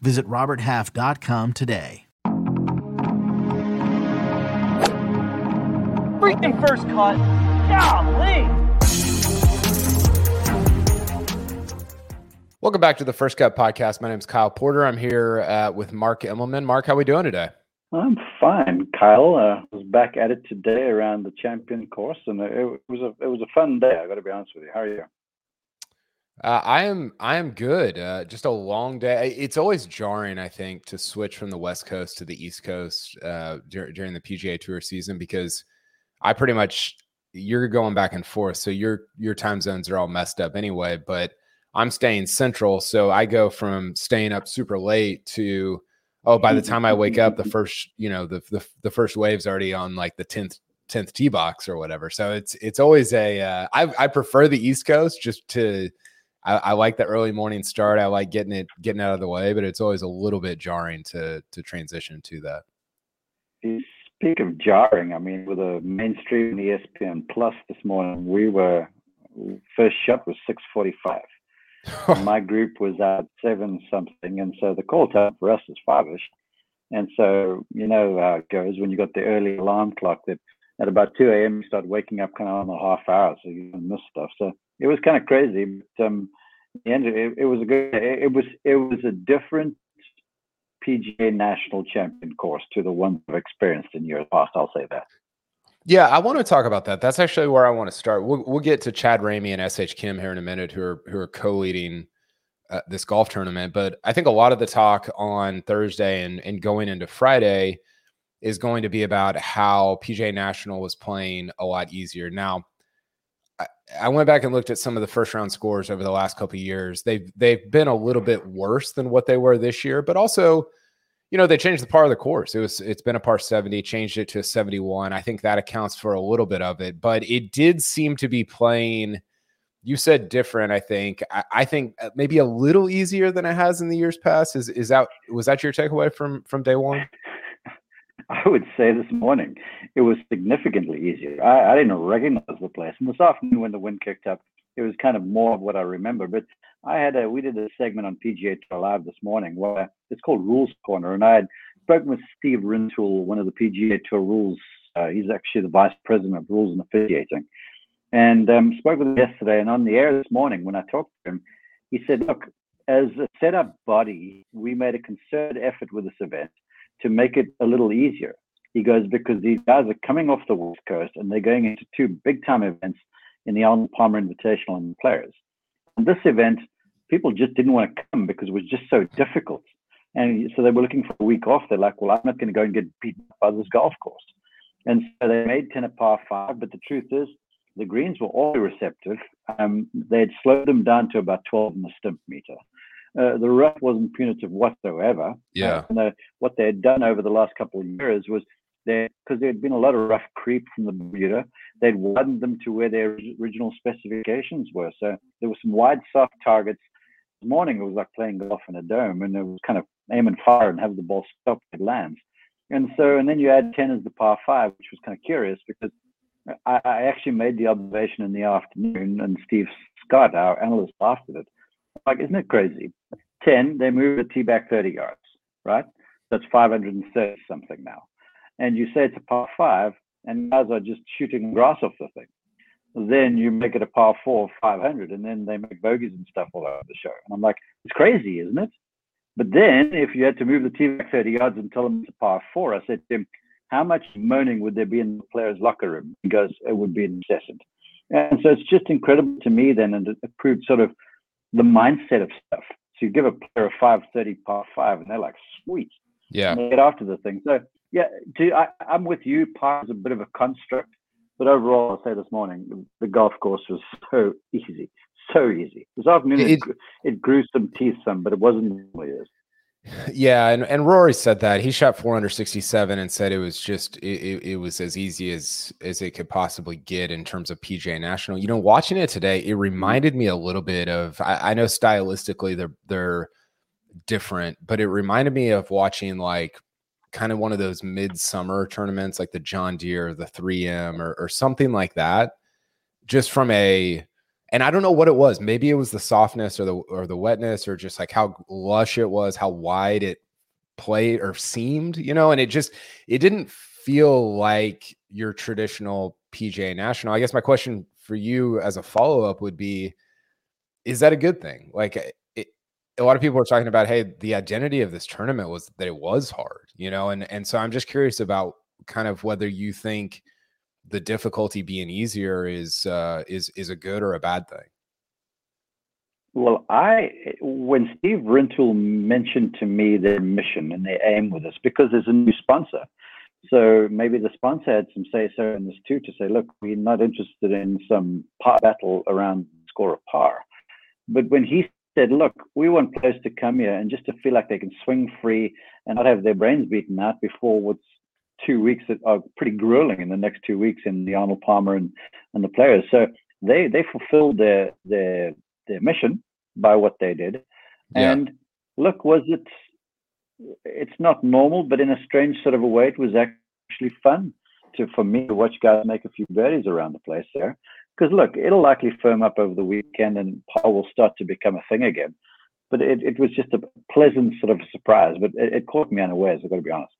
Visit RobertHalf.com today. Freaking first cut. Golly. Welcome back to the First Cut Podcast. My name is Kyle Porter. I'm here uh, with Mark Immelman. Mark, how are we doing today? I'm fine, Kyle. Uh, I was back at it today around the champion course, and it, it was a it was a fun day. I got to be honest with you. How are you? Uh, I am I am good. Uh, just a long day. It's always jarring, I think, to switch from the West Coast to the East Coast uh, dur- during the PGA Tour season because I pretty much you're going back and forth, so your your time zones are all messed up anyway. But I'm staying central, so I go from staying up super late to oh, by the time I wake up, the first you know the the, the first wave's already on like the tenth tenth tee box or whatever. So it's it's always a uh, I I prefer the East Coast just to I, I, like the early morning start. I like getting it getting out of the way, but it's always a little bit jarring to to transition to that. You speak of jarring. I mean, with a mainstream ESPN Plus this morning, we were first shot was six forty five. my group was at seven something, and so the call time for us is five-ish. And so you know how it goes when you got the early alarm clock that at about 2 a.m. you start waking up kind of on the half hour, so you miss stuff. So it was kind of crazy, but um, the end it, it was a good. It was it was a different PGA National Champion course to the one I've experienced in years past. I'll say that. Yeah, I want to talk about that. That's actually where I want to start. We'll, we'll get to Chad Ramey and SH Kim here in a minute, who are who are co-leading uh, this golf tournament. But I think a lot of the talk on Thursday and and going into Friday is going to be about how PGA National was playing a lot easier. Now, I, went back and looked at some of the first round scores over the last couple of years. They've they've been a little bit worse than what they were this year, but also, you know, they changed the par of the course. It was it's been a par 70, changed it to a 71. I think that accounts for a little bit of it, but it did seem to be playing you said different i think I, I, think uh, maybe a little easier than it has in the years past is is that was that your takeaway from from day one I would say this morning it was significantly easier. I, I didn't recognize the place. And this afternoon, when the wind kicked up, it was kind of more of what I remember. But I had a we did a segment on PGA Tour Live this morning where it's called Rules Corner, and I had spoken with Steve Rintoul, one of the PGA Tour rules. Uh, he's actually the vice president of rules and officiating, and um, spoke with him yesterday. And on the air this morning, when I talked to him, he said, "Look, as a setup body, we made a concerted effort with this event to make it a little easier. He goes, because these guys are coming off the West Coast and they're going into two big time events in the Arnold Palmer Invitational and Players. And this event, people just didn't want to come because it was just so difficult. And so they were looking for a week off. They're like, well, I'm not going to go and get beaten by this golf course. And so they made 10 a par five. But the truth is, the greens were all receptive. Um, they had slowed them down to about 12 in the stimp meter. Uh, the rough wasn't punitive whatsoever. Yeah. Uh, what they had done over the last couple of years was they because there had been a lot of rough creep from the Bermuda. They'd widened them to where their original specifications were. So there were some wide, soft targets. This morning it was like playing golf in a dome, and it was kind of aim and fire and have the ball stop at lands. And so, and then you add 10 as the par five, which was kind of curious because I, I actually made the observation in the afternoon, and Steve Scott, our analyst, laughed at it. Like, isn't it crazy? 10, they move the tee back 30 yards, right? That's 530 something now. And you say it's a par five, and guys are just shooting grass off the thing. Then you make it a par four, 500, and then they make bogeys and stuff all over the show. And I'm like, it's crazy, isn't it? But then if you had to move the tee back 30 yards and tell them it's a par four, I said to him, how much moaning would there be in the player's locker room? Goes, it would be incessant. And so it's just incredible to me then, and it proved sort of the mindset of stuff. So you give a player a 530 par five, and they're like, sweet. Yeah. Get after the thing. So, yeah, to, I, I'm with you. Par is a bit of a construct. But overall, I'll say this morning, the golf course was so easy, so easy. This afternoon, it, it, it grew some teeth some, but it wasn't really is. Yeah, and, and Rory said that he shot 467 and said it was just it, it, was as easy as as it could possibly get in terms of PGA National. You know, watching it today, it mm-hmm. reminded me a little bit of I, I know stylistically they're they're different, but it reminded me of watching like kind of one of those midsummer tournaments like the John Deere, the 3M, or, or something like that. Just from a and I don't know what it was. Maybe it was the softness or the or the wetness or just like how lush it was, how wide it played or seemed, you know, and it just it didn't feel like your traditional PGA National. I guess my question for you as a follow up would be is that a good thing? Like it, a lot of people are talking about hey, the identity of this tournament was that it was hard, you know, and and so I'm just curious about kind of whether you think the difficulty being easier is uh, is is a good or a bad thing? Well, I when Steve Rintoul mentioned to me their mission and their aim with this, because there's a new sponsor, so maybe the sponsor had some say so in this too to say, look, we're not interested in some par battle around score of par, but when he said, look, we want players to come here and just to feel like they can swing free and not have their brains beaten out before what's two weeks that are pretty grueling in the next two weeks in the Arnold Palmer and, and the players. So they they fulfilled their their their mission by what they did. Yeah. And look, was it it's not normal, but in a strange sort of a way, it was actually fun to for me to watch guys make a few birdies around the place there. Because look, it'll likely firm up over the weekend and par will start to become a thing again. But it, it was just a pleasant sort of surprise. But it, it caught me unawares, I've got to be honest.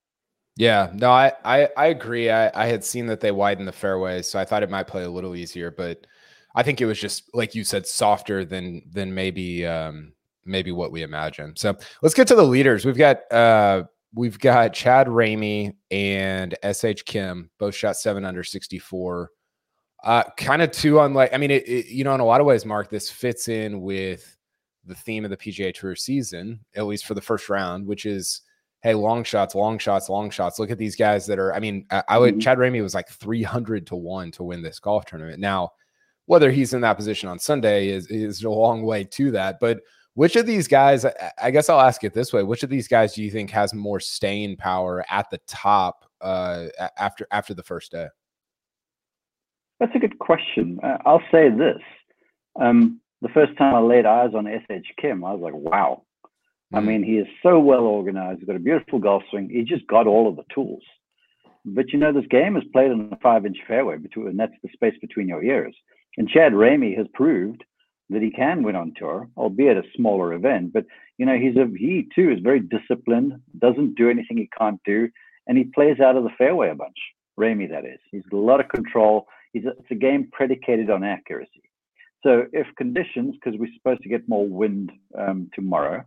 Yeah, no, I I, I agree. I, I had seen that they widened the fairways, so I thought it might play a little easier, but I think it was just like you said, softer than than maybe um maybe what we imagine. So let's get to the leaders. We've got uh we've got Chad Ramey and SH Kim, both shot seven under 64. Uh kind of two unlike I mean it, it you know in a lot of ways, Mark, this fits in with the theme of the PGA Tour season, at least for the first round, which is hey, long shots, long shots, long shots. Look at these guys that are. I mean, I, I would. Mm-hmm. Chad Ramey was like three hundred to one to win this golf tournament. Now, whether he's in that position on Sunday is is a long way to that. But which of these guys? I guess I'll ask it this way: Which of these guys do you think has more staying power at the top uh, after after the first day? That's a good question. Uh, I'll say this. Um, the first time I laid eyes on SH Kim, I was like, wow, I mean, he is so well organized. He's got a beautiful golf swing. He just got all of the tools. But you know, this game is played on a five-inch fairway between, and that's the space between your ears. And Chad Ramey has proved that he can win on tour, albeit a smaller event. But you know, he's a he too is very disciplined. Doesn't do anything he can't do, and he plays out of the fairway a bunch. Ramey, that is. He's got a lot of control. He's a, it's a game predicated on accuracy. So if conditions, because we're supposed to get more wind um, tomorrow,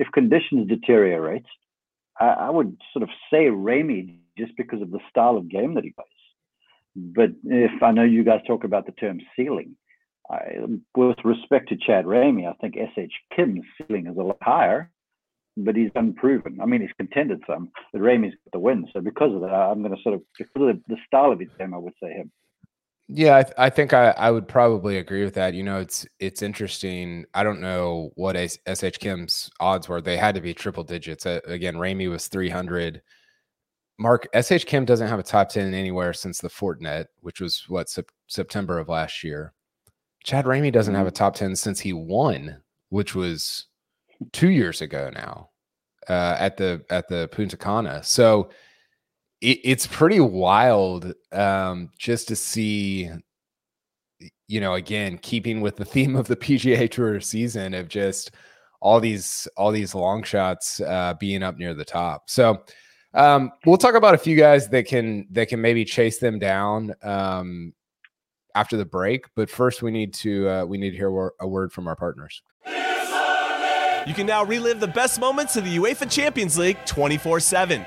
if conditions deteriorate, I, I would sort of say Ramey just because of the style of game that he plays. But if I know you guys talk about the term ceiling, I, with respect to Chad Ramey, I think SH Kim's ceiling is a lot higher, but he's unproven. I mean, he's contended some, but Ramey's got the win. So because of that, I'm going to sort of, because of the style of his game, I would say him. Yeah, I, th- I think I, I would probably agree with that. You know, it's it's interesting. I don't know what SH Kim's odds were. They had to be triple digits. Uh, again, Ramey was 300. Mark SH Kim doesn't have a top ten anywhere since the Fortinet, which was what sep- September of last year. Chad Ramey doesn't have a top ten since he won, which was two years ago now uh, at the at the Punta Cana. So it, it's pretty wild um, just to see you know, again, keeping with the theme of the PGA Tour season of just all these all these long shots uh, being up near the top. So um, we'll talk about a few guys that can that can maybe chase them down um, after the break. But first, we need to uh, we need to hear a word from our partners. You can now relive the best moments of the UEFA Champions League 24 7.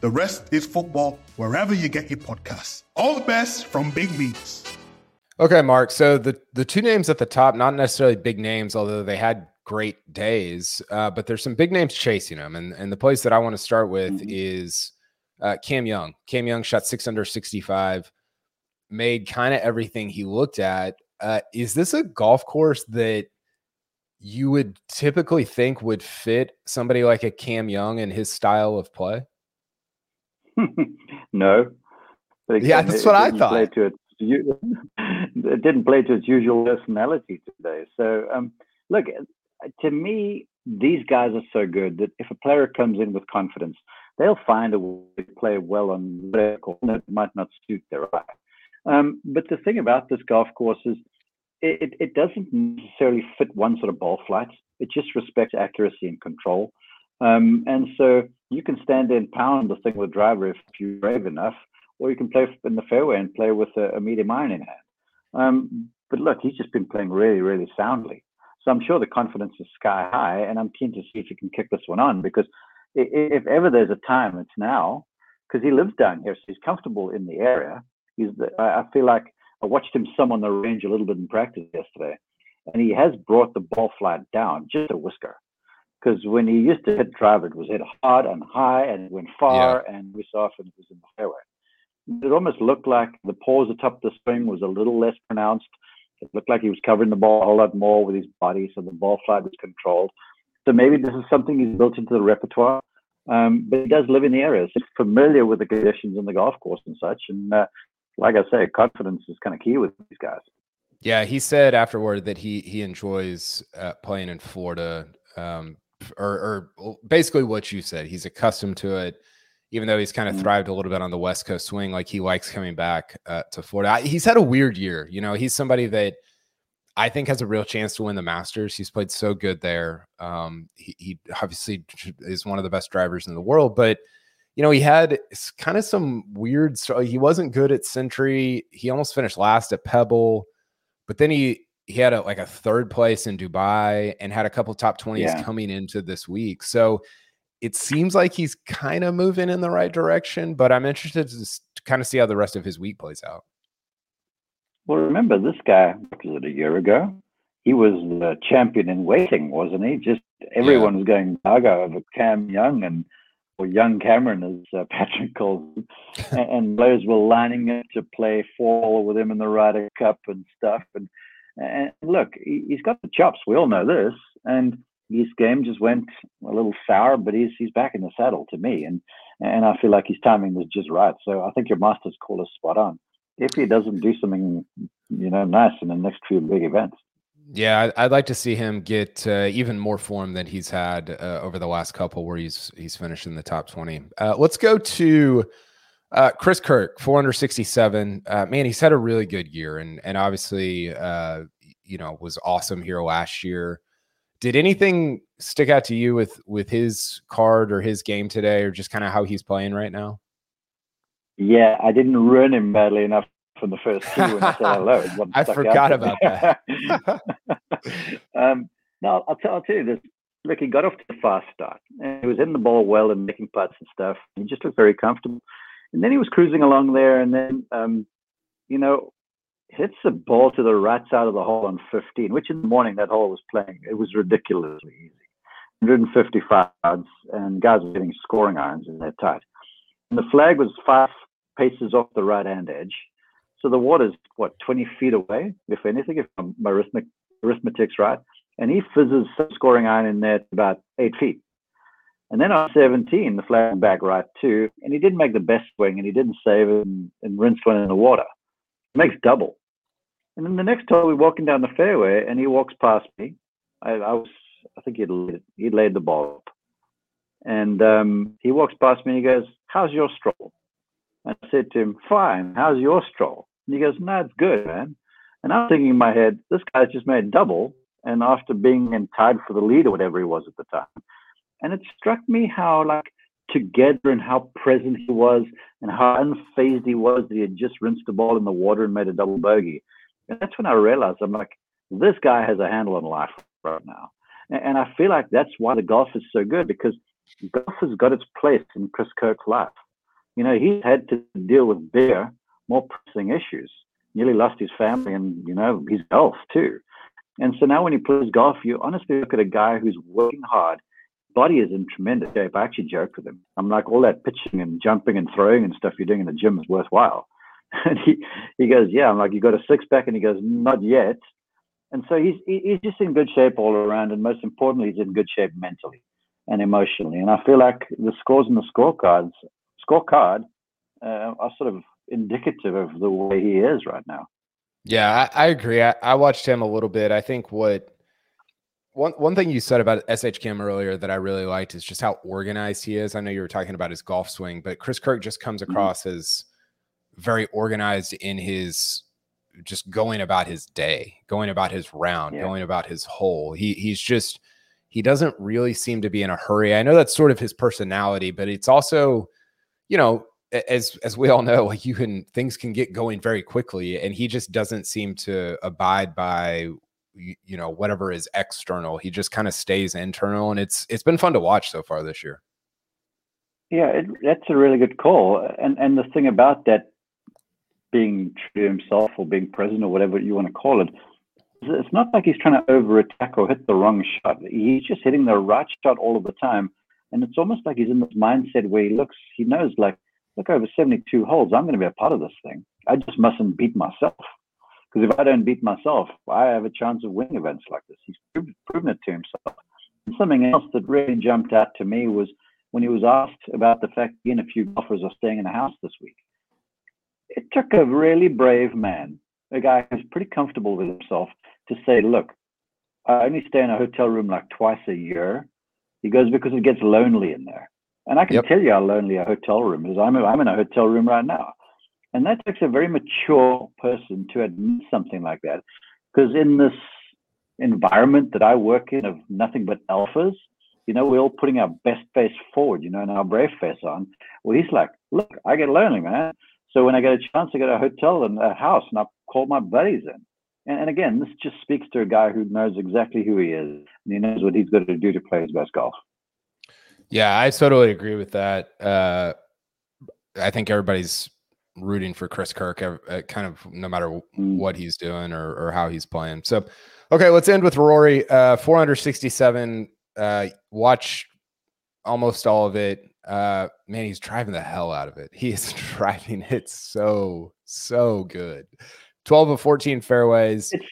the rest is football wherever you get your podcasts. All the best from Big Meats. Okay, Mark. So the the two names at the top, not necessarily big names, although they had great days, uh, but there's some big names chasing them. And and the place that I want to start with mm-hmm. is uh, Cam Young. Cam Young shot six under 65, made kind of everything he looked at. Uh, is this a golf course that you would typically think would fit somebody like a Cam Young and his style of play? no. But again, yeah, that's what I thought. Play to its, it didn't play to its usual personality today. So, um, look, to me, these guys are so good that if a player comes in with confidence, they'll find a way to play well on whatever that might not suit their eye. Um, but the thing about this golf course is it, it doesn't necessarily fit one sort of ball flight. It just respects accuracy and control. Um, and so you can stand and pound the thing with a driver if you're brave enough, or you can play in the fairway and play with a, a medium iron in hand. Um, but look, he's just been playing really, really soundly. So I'm sure the confidence is sky high, and I'm keen to see if he can kick this one on because if ever there's a time, it's now because he lives down here, so he's comfortable in the area. He's the, I feel like I watched him some on the range a little bit in practice yesterday, and he has brought the ball flat down just a whisker because when he used to hit drive, it was hit hard and high and it went far, yeah. and we saw often it was in the fairway. It almost looked like the pause atop the swing was a little less pronounced. It looked like he was covering the ball a whole lot more with his body, so the ball flight was controlled. So maybe this is something he's built into the repertoire. Um, but he does live in the area, so he's familiar with the conditions on the golf course and such. And uh, like I say, confidence is kind of key with these guys. Yeah, he said afterward that he he enjoys uh, playing in Florida um, or, or basically what you said. He's accustomed to it, even though he's kind of mm-hmm. thrived a little bit on the West Coast swing. Like he likes coming back uh, to Florida. I, he's had a weird year. You know, he's somebody that I think has a real chance to win the Masters. He's played so good there. Um, he, he obviously is one of the best drivers in the world, but you know, he had kind of some weird. He wasn't good at Sentry. He almost finished last at Pebble, but then he he had a, like a third place in Dubai and had a couple top 20s yeah. coming into this week. So it seems like he's kind of moving in the right direction, but I'm interested to, to kind of see how the rest of his week plays out. Well, remember this guy, was it a year ago? He was the champion in waiting, wasn't he? Just everyone yeah. was going gaga over Cam Young and or young Cameron, as uh, Patrick calls him, and, and players were lining up to play fall with him in the Ryder Cup and stuff. And And look, he's got the chops. We all know this. And his game just went a little sour, but he's he's back in the saddle to me, and and I feel like his timing was just right. So I think your master's call is spot on. If he doesn't do something, you know, nice in the next few big events. Yeah, I'd like to see him get uh, even more form than he's had uh, over the last couple, where he's he's finished in the top twenty. Uh, let's go to uh, Chris Kirk, four hundred sixty-seven. Uh, man, he's had a really good year, and and obviously, uh, you know, was awesome here last year. Did anything stick out to you with with his card or his game today, or just kind of how he's playing right now? Yeah, I didn't run him badly enough from the first two when I said hello. I forgot about that. um, no, I'll tell, I'll tell you this. Look, he got off to a fast start. And he was in the ball well and making putts and stuff. He just looked very comfortable. And then he was cruising along there, and then, um, you know, hits the ball to the right side of the hole on 15, which in the morning that hole was playing, it was ridiculously easy. 155 yards, and guys were getting scoring irons in that tight. And the flag was five paces off the right hand edge. So the water's, what, 20 feet away, if anything, if my arithmetic, arithmetic's right. And he fizzes some scoring iron in there about eight feet. And then on 17, the flag back right too. And he didn't make the best swing and he didn't save it and, and rinsed one in the water. It makes double. And then the next time we're walking down the fairway, and he walks past me. I, I was, I think he'd laid, he'd laid the ball up, and um, he walks past me and he goes, "How's your stroll?" And I said to him, "Fine. How's your stroll?" And he goes, "No, it's good, man." And I'm thinking in my head, this guy's just made double, and after being in tied for the lead or whatever he was at the time, and it struck me how like together and how present he was and how unfazed he was that he had just rinsed the ball in the water and made a double bogey. And that's when I realized I'm like, this guy has a handle on life right now. And, I feel like that's why the golf is so good because golf has got its place in Chris Kirk's life. You know, he's had to deal with bigger, more pressing issues. Nearly lost his family and, you know, his golf too. And so now when he plays golf, you honestly look at a guy who's working hard. Body is in tremendous shape. I actually joke with him. I'm like, all that pitching and jumping and throwing and stuff you're doing in the gym is worthwhile. And he, he goes, yeah. I'm like, you got a six pack? And he goes, not yet. And so he's he's just in good shape all around, and most importantly, he's in good shape mentally and emotionally. And I feel like the scores and the scorecards scorecard uh, are sort of indicative of the way he is right now. Yeah, I, I agree. I, I, watched him a little bit. I think what one one thing you said about SH Kim earlier that I really liked is just how organized he is. I know you were talking about his golf swing, but Chris Kirk just comes mm-hmm. across mm-hmm. as very organized in his just going about his day, going about his round, yeah. going about his hole. He he's just he doesn't really seem to be in a hurry. I know that's sort of his personality, but it's also, you know, as as we all know, like you can things can get going very quickly, and he just doesn't seem to abide by you know whatever is external. He just kind of stays internal, and it's it's been fun to watch so far this year. Yeah, it, that's a really good call, uh, and and the thing about that being true himself or being present or whatever you want to call it. It's not like he's trying to over attack or hit the wrong shot. He's just hitting the right shot all of the time. And it's almost like he's in this mindset where he looks, he knows, like, look, over 72 holes, I'm going to be a part of this thing. I just mustn't beat myself. Because if I don't beat myself, I have a chance of winning events like this. He's proven, proven it to himself. And something else that really jumped out to me was when he was asked about the fact he and a few golfers are staying in a house this week it took a really brave man, a guy who's pretty comfortable with himself, to say, look, I only stay in a hotel room like twice a year. He goes, because it gets lonely in there. And I can yep. tell you how lonely a hotel room is. I'm, I'm in a hotel room right now. And that takes a very mature person to admit something like that. Because in this environment that I work in of nothing but alphas, you know, we're all putting our best face forward, you know, and our brave face on. Well, he's like, look, I get lonely, man. So when I get a chance, I get a hotel and a house, and I call my buddies in. And, and again, this just speaks to a guy who knows exactly who he is, and he knows what he's got to do to play his best golf. Yeah, I totally agree with that. Uh, I think everybody's rooting for Chris Kirk, uh, kind of no matter mm. what he's doing or, or, how he's playing. So, okay, let's end with Rory. Uh, 467. Uh, watch almost all of it uh man he's driving the hell out of it he is driving it so so good 12 of 14 fairways it's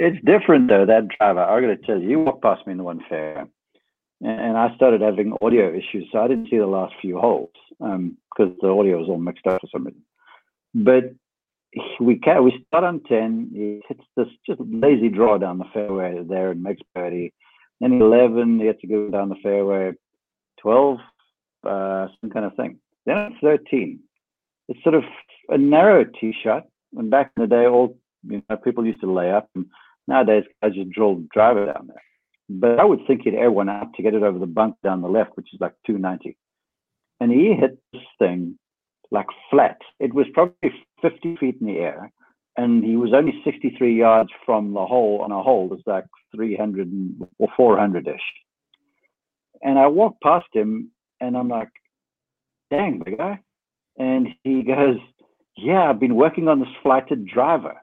It's different though. That driver, I got to tell you, you walked past me in the one fair, and I started having audio issues, so I didn't see the last few holes because um, the audio was all mixed up for some reason. But we can, we start on ten. He hits this just lazy draw down the fairway there and makes birdie. Then eleven, he had to go down the fairway. Twelve, uh, some kind of thing. Then at thirteen, it's sort of a narrow tee shot. And back in the day, all you know, people used to lay up, and nowadays guys just drill driver down there. But I would think he'd air one out to get it over the bunk down the left, which is like 290. And he hit this thing like flat. It was probably 50 feet in the air, and he was only 63 yards from the hole on a hole that's like 300 or 400 ish. And I walked past him, and I'm like, "Dang, big guy!" And he goes, "Yeah, I've been working on this flighted driver."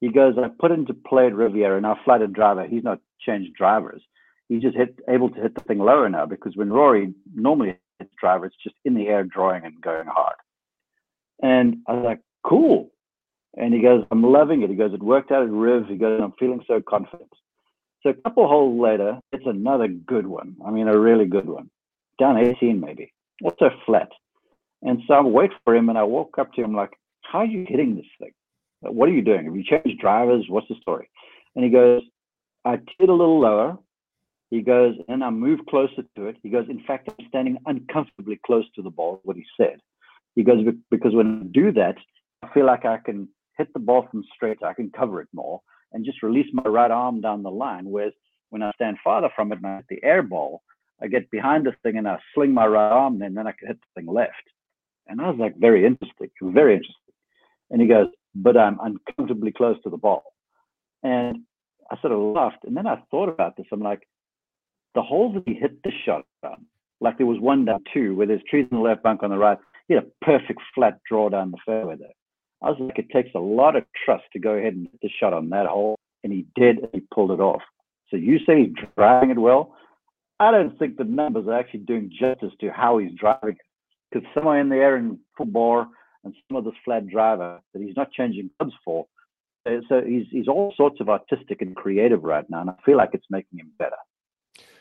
He goes, "I put into play at Riviera, now flighted driver. He's not changed drivers. He's just hit, able to hit the thing lower now because when Rory normally hits driver, it's just in the air, drawing and going hard." And I was like, cool. And he goes, I'm loving it. He goes, it worked out at Riv. He goes, I'm feeling so confident. So a couple holes later, it's another good one. I mean, a really good one. Down 18 maybe. Also flat. And so I wait for him and I walk up to him like, how are you hitting this thing? What are you doing? Have you changed drivers? What's the story? And he goes, I teed a little lower. He goes, and I move closer to it. He goes, in fact, I'm standing uncomfortably close to the ball, what he said. He goes, because when I do that, I feel like I can hit the ball from straight, I can cover it more and just release my right arm down the line. Whereas when I stand farther from it and I hit the air ball, I get behind the thing and I sling my right arm and then I can hit the thing left. And I was like, very interesting, very interesting. And he goes, but I'm uncomfortably close to the ball. And I sort of laughed. And then I thought about this. I'm like, the holes that he hit the shot on, like there was one down two where there's trees on the left bunk on the right, he had a perfect flat draw down the fairway there. I was like, it takes a lot of trust to go ahead and hit the shot on that hole, and he did, and he pulled it off. So you say he's driving it well. I don't think the numbers are actually doing justice to how he's driving it, because somewhere in the air in full bore and some of this flat driver that he's not changing clubs for. Uh, so he's he's all sorts of artistic and creative right now, and I feel like it's making him better.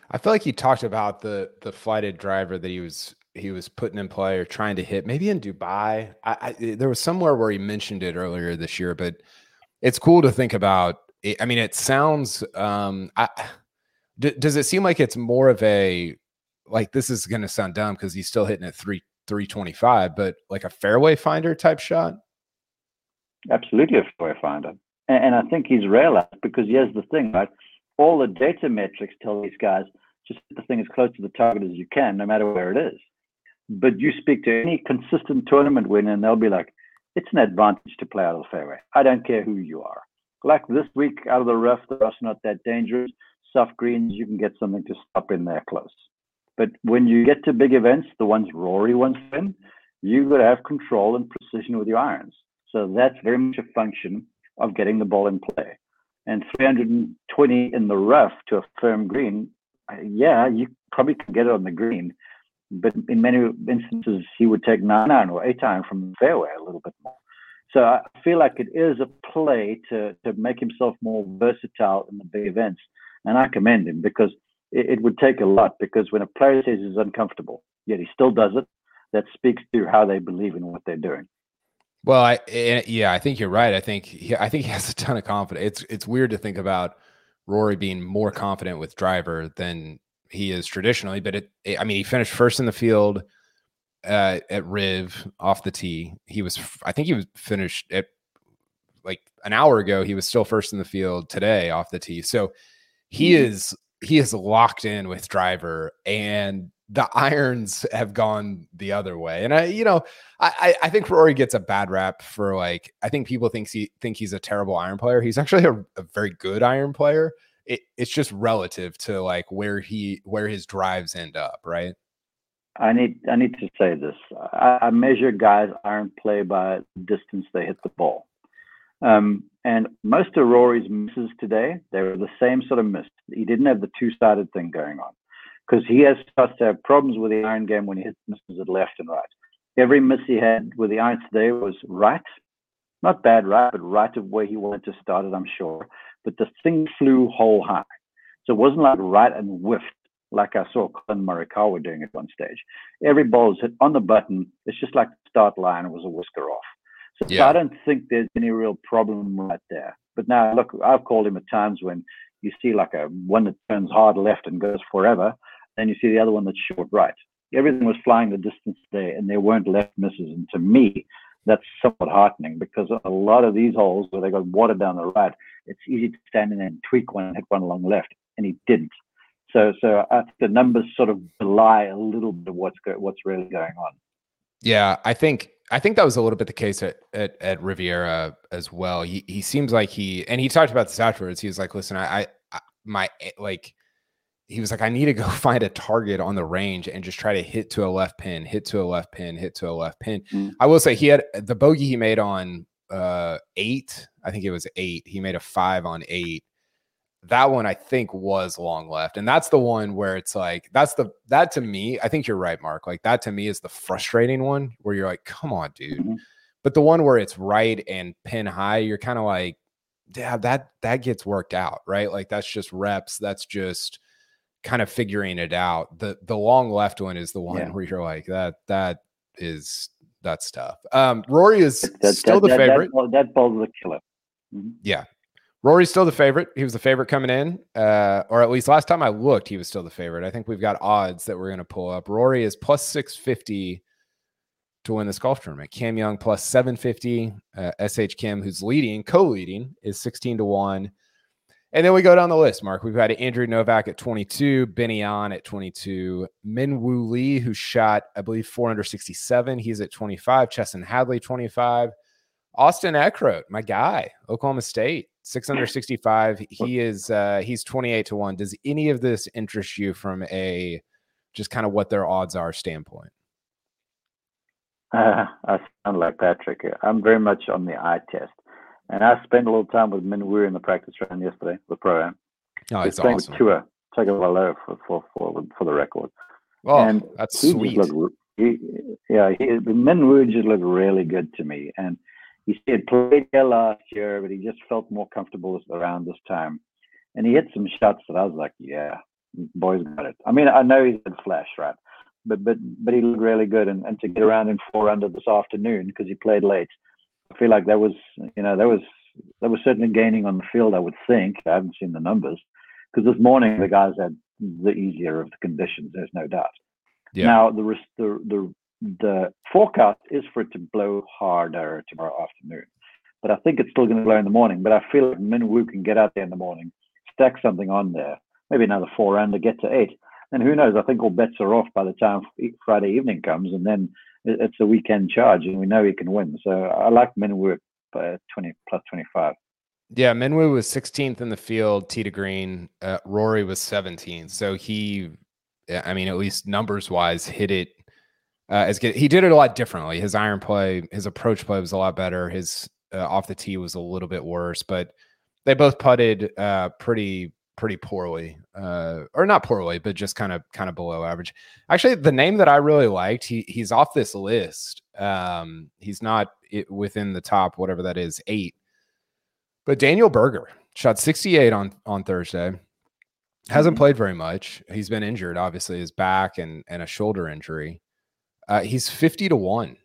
I feel like he talked about the the flighted driver that he was he was putting in play or trying to hit, maybe in Dubai. I, I, there was somewhere where he mentioned it earlier this year, but it's cool to think about. I mean, it sounds. Um, I, d- does it seem like it's more of a like this is going to sound dumb because he's still hitting at three three twenty five, but like a fairway finder type shot? Absolutely a fairway finder, and, and I think he's realized because here's the thing, right? All the data metrics tell these guys just the thing as close to the target as you can, no matter where it is. But you speak to any consistent tournament winner, and they'll be like, it's an advantage to play out of the fairway. I don't care who you are. Like this week, out of the rough, the rough's not that dangerous. Soft greens, you can get something to stop in there close. But when you get to big events, the ones Rory wants to win, you've got to have control and precision with your irons. So that's very much a function of getting the ball in play. And 320 in the rough to a firm green, yeah, you probably can get it on the green, but in many instances he would take nine iron or eight iron from the fairway a little bit more. So I feel like it is a play to to make himself more versatile in the big events, and I commend him because it, it would take a lot. Because when a player says he's uncomfortable, yet he still does it, that speaks to how they believe in what they're doing. Well, I yeah, I think you're right. I think he, I think he has a ton of confidence. It's it's weird to think about Rory being more confident with driver than he is traditionally. But it, it I mean, he finished first in the field uh, at Riv off the tee. He was, I think he was finished at like an hour ago. He was still first in the field today off the tee. So he mm-hmm. is he is locked in with driver and the irons have gone the other way. And I, you know, I, I think Rory gets a bad rap for like, I think people think he think he's a terrible iron player. He's actually a, a very good iron player it, it's just relative to like where he where his drives end up, right? I need I need to say this. I, I measure guys iron play by distance they hit the ball. Um, and most of Rory's misses today, they were the same sort of miss. He didn't have the two-sided thing going on because he has starts to have problems with the iron game when he hits misses at left and right. Every miss he had with the iron today was right, not bad right, but right of where he wanted to start it, I'm sure. But the thing flew whole high. So it wasn't like right and whiffed like I saw Collin Morikawa doing at one stage. Every ball's hit on the button. It's just like the start line was a whisker off. So, yeah. so I don't think there's any real problem right there. But now, look, I've called him at times when you see like a one that turns hard left and goes forever, then you see the other one that's short right. Everything was flying the distance there, and there weren't left misses. And to me, that's somewhat heartening because a lot of these holes where they got water down the right, it's easy to stand in and tweak one hit one along left, and he didn't. So, so I think the numbers sort of belie a little bit of what's go, what's really going on. Yeah, I think I think that was a little bit the case at at, at Riviera as well. He he seems like he and he talked about this afterwards. He was like, "Listen, I, I my eh, like." He was like, I need to go find a target on the range and just try to hit to a left pin, hit to a left pin, hit to a left pin. Mm. I will say he had the bogey he made on uh eight. I think it was eight. He made a five on eight that one I think was long left. And that's the one where it's like, that's the, that to me, I think you're right, Mark. Like that to me is the frustrating one where you're like, come on, dude. Mm-hmm. But the one where it's right and pin high, you're kind of like, yeah, that, that gets worked out, right? Like that's just reps. That's just kind of figuring it out. The, the long left one is the one yeah. where you're like, that, that is, that's tough. Um, Rory is that, still that, the that, favorite. That, that ball's a killer. Mm-hmm. Yeah, Rory's still the favorite. He was the favorite coming in, uh, or at least last time I looked, he was still the favorite. I think we've got odds that we're going to pull up. Rory is plus 650 to win this golf tournament. Cam Young plus 750. Uh, SH Kim, who's leading, co leading, is 16 to 1. And then we go down the list, Mark. We've got Andrew Novak at 22, Benny An at 22, Min Woo Lee, who shot, I believe, 467. He's at 25, Chesson Hadley, 25. Austin Eckroat, my guy, Oklahoma State, six under 65. He is uh he's 28 to 1. Does any of this interest you from a just kind of what their odds are standpoint? Uh, I sound like Patrick. I'm very much on the eye test. And I spent a little time with Minwoo in the practice round yesterday, the pro am. Oh, it's awesome. With Tua, Tagovailoa for, for, for, for the record. Oh, and that's sweet. Looked, he, yeah, he, Minwoo just looked really good to me. And he had played there last year, but he just felt more comfortable around this time. And he hit some shots that I was like, yeah, boys got it. I mean, I know he's in flash, right? But but but he looked really good, and, and to get around in four under this afternoon because he played late, I feel like that was you know that was that was certainly gaining on the field. I would think I haven't seen the numbers because this morning the guys had the easier of the conditions. There's no doubt. Yeah. Now the the the the forecast is for it to blow harder tomorrow afternoon. But I think it's still going to blow in the morning. But I feel like Minwoo can get out there in the morning, stack something on there, maybe another four under, get to eight. And who knows? I think all bets are off by the time Friday evening comes, and then it's a weekend charge, and we know he can win. So I like Minwoo at 20 plus 25. Yeah, Minwoo was 16th in the field, to green. Uh, Rory was 17th. So he, I mean, at least numbers wise, hit it uh, as good. He did it a lot differently. His iron play, his approach play was a lot better. His uh, off the tee was a little bit worse, but they both putted uh, pretty pretty poorly, uh, or not poorly, but just kind of kind of below average. Actually, the name that I really liked, he he's off this list. Um, he's not within the top, whatever that is, eight. But Daniel Berger shot 68 on on Thursday. Hasn't mm-hmm. played very much. He's been injured, obviously, his back and and a shoulder injury. Uh, he's 50 to 1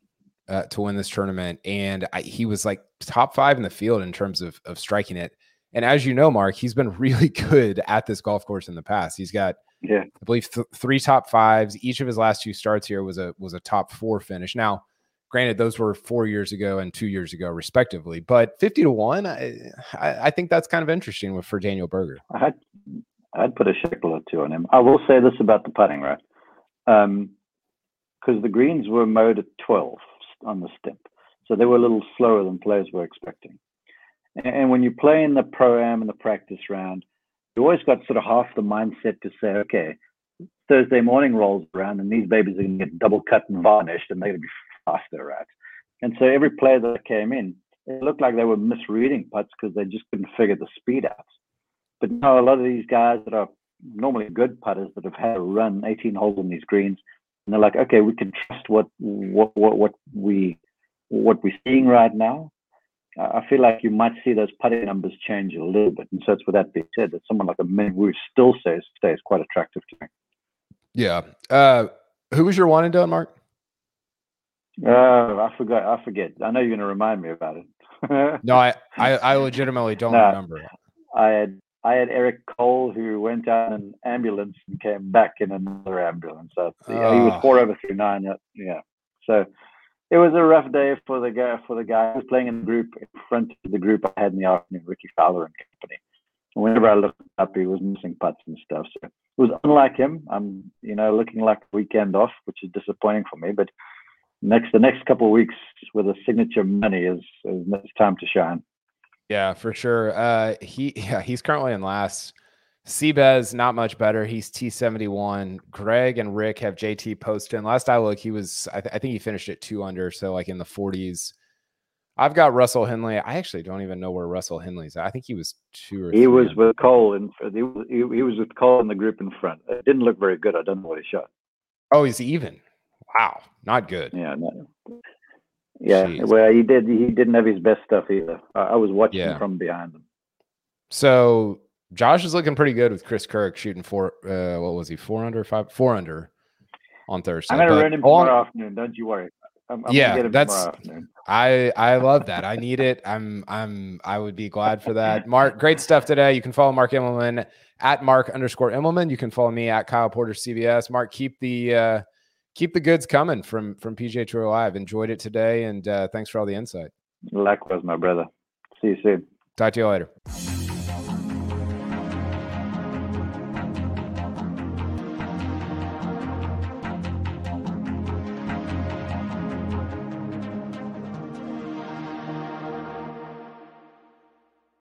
uh, to win this tournament. And I, he was like top five in the field in terms of, of striking it. And as you know, Mark, he's been really good at this golf course in the past. He's got, yeah, I believe th- three top fives. Each of his last two starts here was a was a top four finish. Now, granted, those were four years ago and two years ago, respectively. But fifty to one, I, I, I think that's kind of interesting with, for Daniel Berger. I'd I'd put a shekel or two on him. I will say this about the putting, right? Um, because the greens were mowed at 12 on the stimp. So they were a little slower than players were expecting. And when you play in the pro am and the practice round, you always got sort of half the mindset to say, okay, Thursday morning rolls around and these babies are going to get double cut and varnished and they're going to be faster, right? And so every player that came in, it looked like they were misreading putts because they just couldn't figure the speed out. But now a lot of these guys that are normally good putters that have had a run 18 holes on these greens, and they're like, okay, we can trust what what what, what we what we're seeing right now. I feel like you might see those putting numbers change a little bit. And so it's with that being said, that someone like a Min Woo still stays stays quite attractive to me. Yeah. Uh, who was your one and done, Mark? Uh, I forgot. I forget. I know you're going to remind me about it. no, I, I, I legitimately don't No. remember. I had I had Eric Cole who went out in an ambulance and came back in another ambulance. So he was Ah. four over through nine. Yeah, so it was a rough day for the guy. For the guy who was playing in the group in front of the group I had in the afternoon, Rickie Fowler and company. And whenever I looked up, he was missing putts and stuff. So it was unlike him. I'm you know looking like a weekend off, which is disappointing for me. But next the next couple of weeks with a signature money is, is it's time to shine. Yeah, for sure. Uh, he yeah, he's currently in last. Seabez not much better. He's T seventy one. Greg and Rick have JT posted. Last I look, he was I, th- I think he finished at two under, so like in the forties. I've got Russell Henley. I actually don't even know where Russell Henley's. At. I think he was two or. He three was under. with Cole in he was, he, he was with Cole in the group in front. It didn't look very good. I don't know what he shot. Oh, he's even. Wow, not good. Yeah, no. Yeah, Jeez. well, he did. He didn't have his best stuff either. I, I was watching Yeah. from behind him. So Josh is looking pretty good with Chris Kirk shooting four. Uh, what was he? Four under, five, four under on Thursday. I'm gonna But run him tomorrow afternoon. Don't you worry. I'm, I'm Yeah, gonna get him that's- I I love that. I need it. I'm I'm I would be glad for that. Mark, great stuff today. You can follow Mark Immelman at Mark underscore Immelman. You can follow me at Kyle Porter CBS. Mark, keep the uh, keep the goods coming from from PGA Tour Live. Enjoyed it today, and uh, thanks for all the insight. Likewise, my brother. See you soon. Talk to you later.